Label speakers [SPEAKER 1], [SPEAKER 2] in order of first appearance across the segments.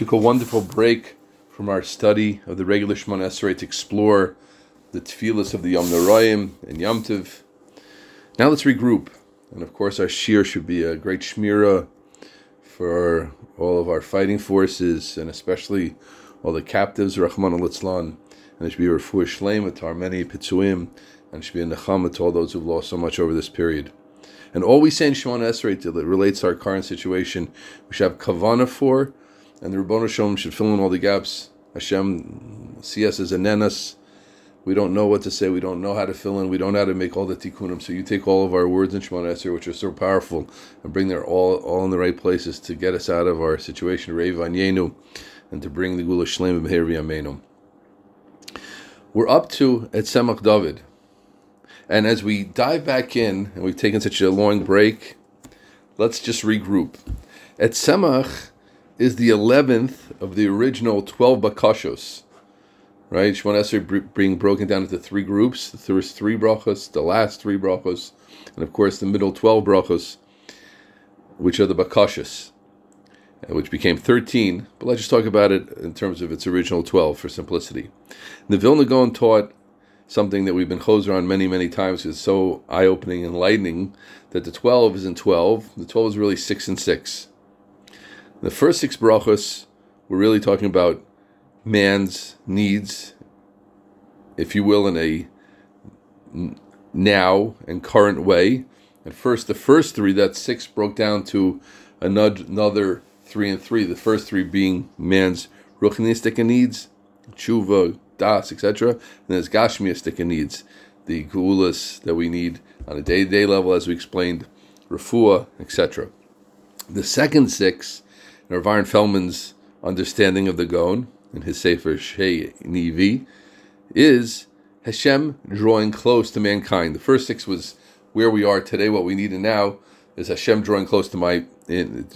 [SPEAKER 1] took a wonderful break from our study of the regular Shemoneh Esrei to explore the tefillas of the Yom Noraim and Yom Tiv. Now let's regroup. And of course, our shir should be a great shmira for all of our fighting forces and especially all the captives, Rahman al And it should be a refuah shlema to our many pitzuim and it should be a nechama to all those who've lost so much over this period. And all we say in Shemoneh Esrei that relates to our current situation, we should have kavana for, and the Ribono Shel Olam should fill in all the gaps. Hashem see us as nenas. We don't know what to say. We don't know how to fill in. We don't know how to make all the tikkunim. So you take all of our words in Shemoneh Esrei, which are so powerful, and bring them all all in the right places to get us out of our situation, Reivan Yenu, and to bring the Geula Shlem B'Heri Amenu. We're up to Etzemach David. And as we dive back in, and we've taken such a long break, let's just regroup. At Semach is the 11th of the original 12 Bakashos. Right? Shemoneh Esrei being broken down into three groups. The first three brachos, the last three brachos, and of course the middle 12 brachos, which are the Bakashos, which became 13. But let's just talk about it in terms of its original 12 for simplicity. The Vilna Gaon taught something that we've been choser on many, many times. It's so eye opening and enlightening that the 12 isn't 12. The 12 is really 6 and 6. The first six brachos, we're really talking about man's needs, if you will, in a now and current way. And first, the first three, that six broke down to another three and three. The first three being man's ruchnistic needs, tshuva, das, etc. And there's gashmiastic needs, the gulas that we need on a day-to-day level, as we explained, refuah, etc. The second six, in Rav Aaron Feldman's understanding of the Gaon in his Sefer Shei Nivi, is Hashem drawing close to mankind. The first six was where we are today, what we need and now is Hashem drawing close to my in,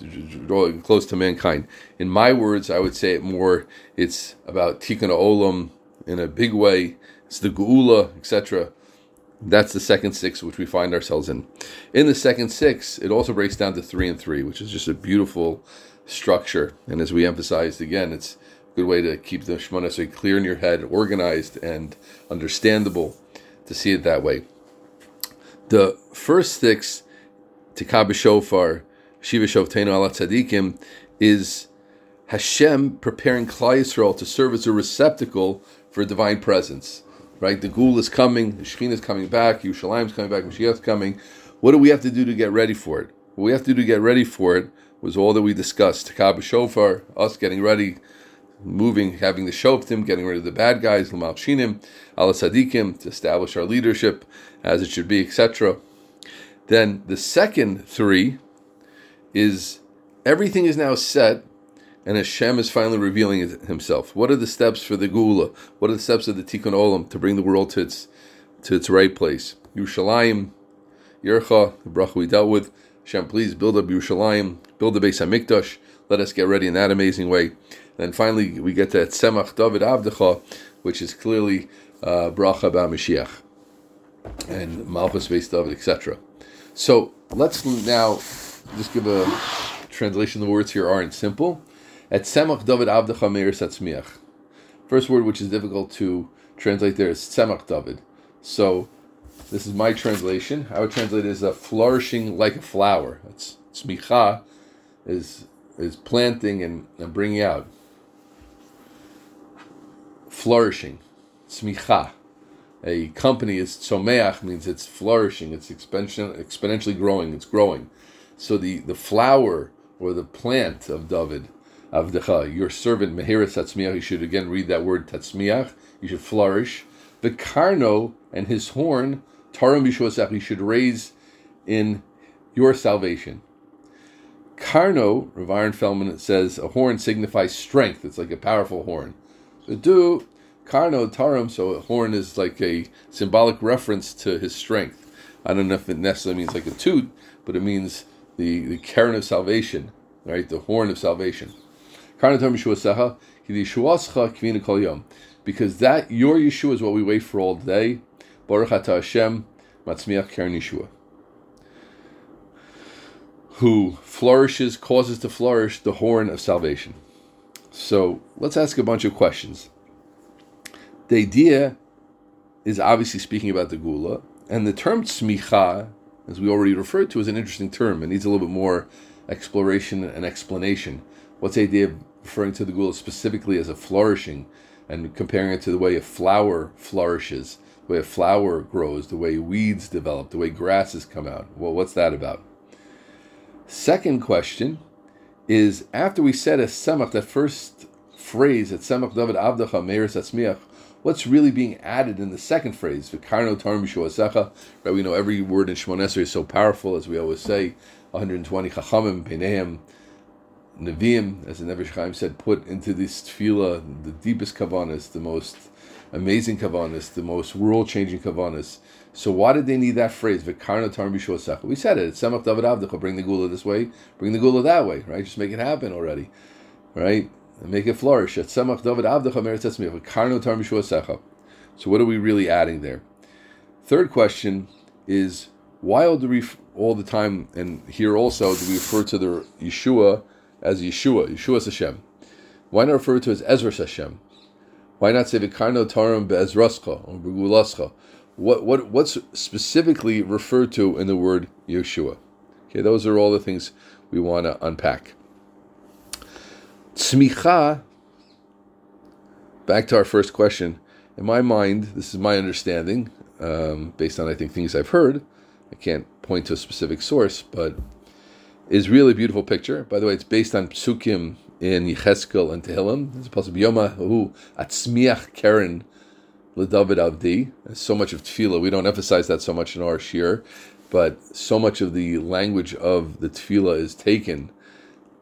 [SPEAKER 1] drawing close to mankind. In my words, I would say it more. It's about tikkun olam in a big way. It's the Geula, etc. That's the second six which we find ourselves in. In the second six, it also breaks down to three and three, which is just a beautiful structure. And as we emphasized again, it's a good way to keep the Shemona so clear in your head, organized and understandable to see it that way. The first six, Tikab Shofar, Shiva Shovtenu Ala Tzadikim, is Hashem preparing Klal Yisrael to serve as a receptacle for divine presence. Right? The Gul is coming, the Shekhinah is coming back, Yerushalayim is coming back, Mashiach is coming. What do we have to do to get ready for it? What we have to do to get ready for it was all that we discussed. Takab Shofar, us getting ready, moving, having the Shoftim, getting rid of the bad guys, Lamal Shinim, Ala Sadikim, to establish our leadership as it should be, etc. Then the second three is everything is now set and Hashem is finally revealing Himself. What are the steps for the Geula? What are the steps of the Tikkun Olam to bring the world to its to its right place? Yerushalayim, Yercha, the bracha we dealt with. Hashem, please build up Yerushalayim, build the Beis Hamikdash. Let us get ready in that amazing way. Then finally, we get to Tzemach David Avdecha, which is clearly uh, bracha ba Mashiach and Malchus Beis David, etc. So let's now just give a translation. The words here aren't simple. At Semach David Avdecha Meir Satzmiach. First word which is difficult to translate there is Semach David. So this is my translation. I would translate it as a flourishing like a flower. It's smicha is is planting and, and bringing out. Flourishing. Smicha. A company is tzomeach means it's flourishing, it's expansion, exponentially growing, it's growing. So the, the flower or the plant of David Avdecha, your servant Mehiras Tatzmiach, you should again read that word Tatzmiach, you should flourish. The Karno and his horn, Taram Yishuasach, you should raise in your salvation. Karno, Rav Aaron Feldman says, a horn signifies strength. It's like a powerful horn. The do, Karno, Taram, so a horn is like a symbolic reference to his strength. I don't know if it necessarily means like a toot, but it means the, the keren of salvation, right? The horn of salvation. Because that your Yeshua is what we wait for all day. Baruch Ata Hashem, Matzmiach Karen Yeshua. Who flourishes, causes to flourish the horn of salvation. So let's ask a bunch of questions. The idea is obviously speaking about the geula, and the term tzmicha, as we already referred to, is an interesting term. It needs a little bit more exploration and explanation. What's the idea of referring to the geula specifically as a flourishing and comparing it to the way a flower flourishes, way a flower grows, the way weeds develop, the way grasses come out? Well, what's that about? Second question is after we said a semach, that first phrase at semach David Avdacha Meir Satzmiach, what's really being added in the second phrase? V'karno tar mishuasecha. Right, we know every word in Shemoneh Esrei is so powerful, as we always say. 120 chachamim, peineim, neviim, as the Nefesh HaChaim said, put into this tefillah the deepest kavanas, the most amazing kavanas, the most world-changing kavanas. So why did they need that phrase? We said it. Bring the geula this way. Bring the geula that way. Right? Just make it happen already. Right? and make it flourish. So what are we really adding there? Third question is why do we all the time and here also do we refer to the Yeshua as Yeshua, Yeshua Hashem? Why not refer to as Ezra Hashem? Why not say Vikarno Tarim Be'ezrascha or Begulascha? What what what's specifically referred to in the word Yeshua? Okay, those are all the things we want to unpack. Tzmicha, back to our first question. In my mind, this is my understanding, um, based on I think things I've heard. I can't point to a specific source, but is really a beautiful picture. By the way, it's based on psukim in Yecheskel and Tehillim. There's a possible Yoma atzmiach keren leDavid Avdi. So much of tefillah. We don't emphasize that so much in our shir, but so much of the language of the tefillah is taken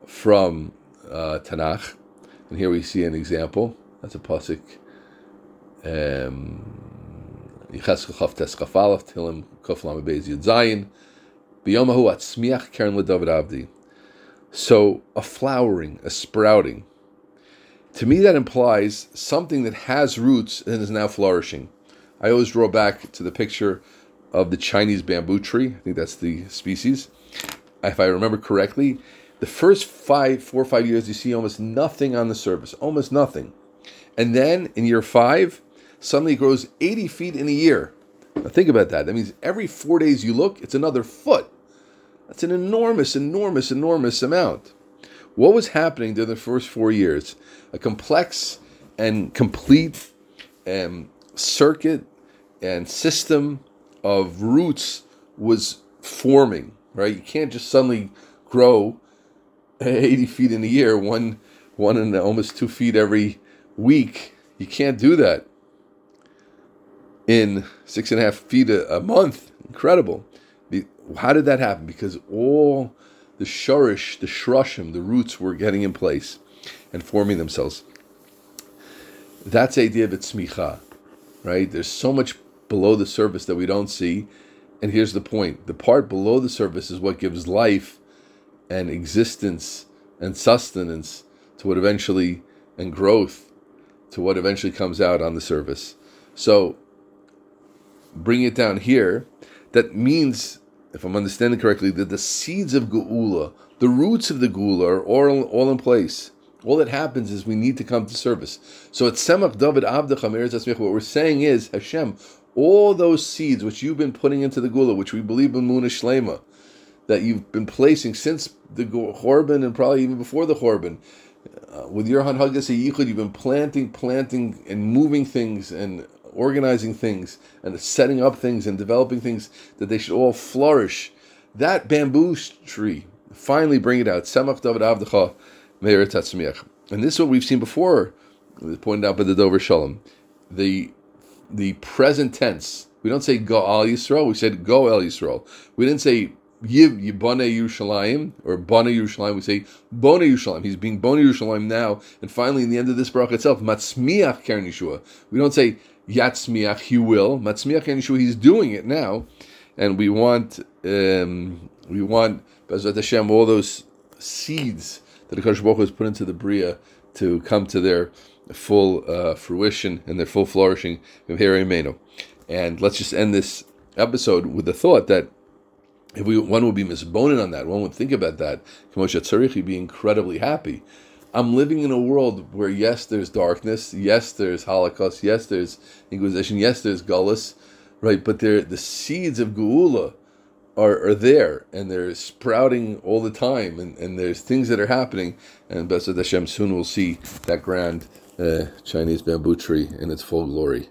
[SPEAKER 1] from uh, Tanakh, and here we see an example. That's a pasuk. Um, Yecheskel Chav Tes Chafalaf Tilim Kuf Lam Beis Yud Zayin Biyomahu Atzmiach Karen LeDavid Avdi. So a flowering, a sprouting. To me, that implies something that has roots and is now flourishing. I always draw back to the picture of the Chinese bamboo tree. I think that's the species. If I remember correctly, the first five, four or five years, you see almost nothing on the surface, almost nothing. And then in year five, suddenly it grows 80 feet in a year. Now think about that. That means every four days you look, it's another foot. That's an enormous, enormous, enormous amount. What was happening during the first four years? A complex and complete um, circuit and system of roots was forming, right? You can't just suddenly grow 80 feet in a year, one, one and almost two feet every week. You can't do that in six and a half feet a, a month. Incredible. How did that happen? Because all the shurish, the shrushim, the roots were getting in place and forming themselves. That's the idea of tzmicha, right? There's so much below the surface that we don't see. And here's the point the part below the surface is what gives life and existence and sustenance to what eventually and growth to what eventually comes out on the surface. So bring it down here. That means, if I'm understanding correctly, that the seeds of Geula, the roots of the Geula are all, all in place. All that happens is we need to come to service. So at Semach David Abdacham what we're saying is, Hashem, all those seeds which you've been putting into the Geula, which we believe in Muna Shlema, that you've been placing since the Horban and probably even before the Horban, Uh, with your Hanhagas Yichud, you've been planting, planting, and moving things and organizing things and setting up things and developing things that they should all flourish. That bamboo tree, finally bring it out. David Avdecha Meir. And this is what we've seen before, pointed out by the Dover Shalom. The the present tense. We don't say go al Yisrael. We said go el Yisrael. We didn't say Yiv Yibane Yerushalayim, or Bana Yerushalayim, we say Bona Yerushalayim. He's being Bona Yerushalayim now, and finally in the end of this bracha itself, Matzmiach Karen Yeshua. We don't say Yatzmiach, he will. Matzmiach Yeshua, he's doing it now, and we want, um, we want, Bezrat Hashem, all those seeds that the Baruch has put into the Bria to come to their full uh, fruition and their full flourishing. And let's just end this episode with the thought that if we, one would be misboning on that, one would think about that. Moshe Tzarich would be incredibly happy. I'm living in a world where yes, there's darkness, yes, there's Holocaust, yes, there's Inquisition, yes, there's Gullus, right? But there, the seeds of Geula are, are there and they're sprouting all the time, and, and there's things that are happening. And Besed Hashem soon we'll see that grand uh, Chinese bamboo tree in its full glory.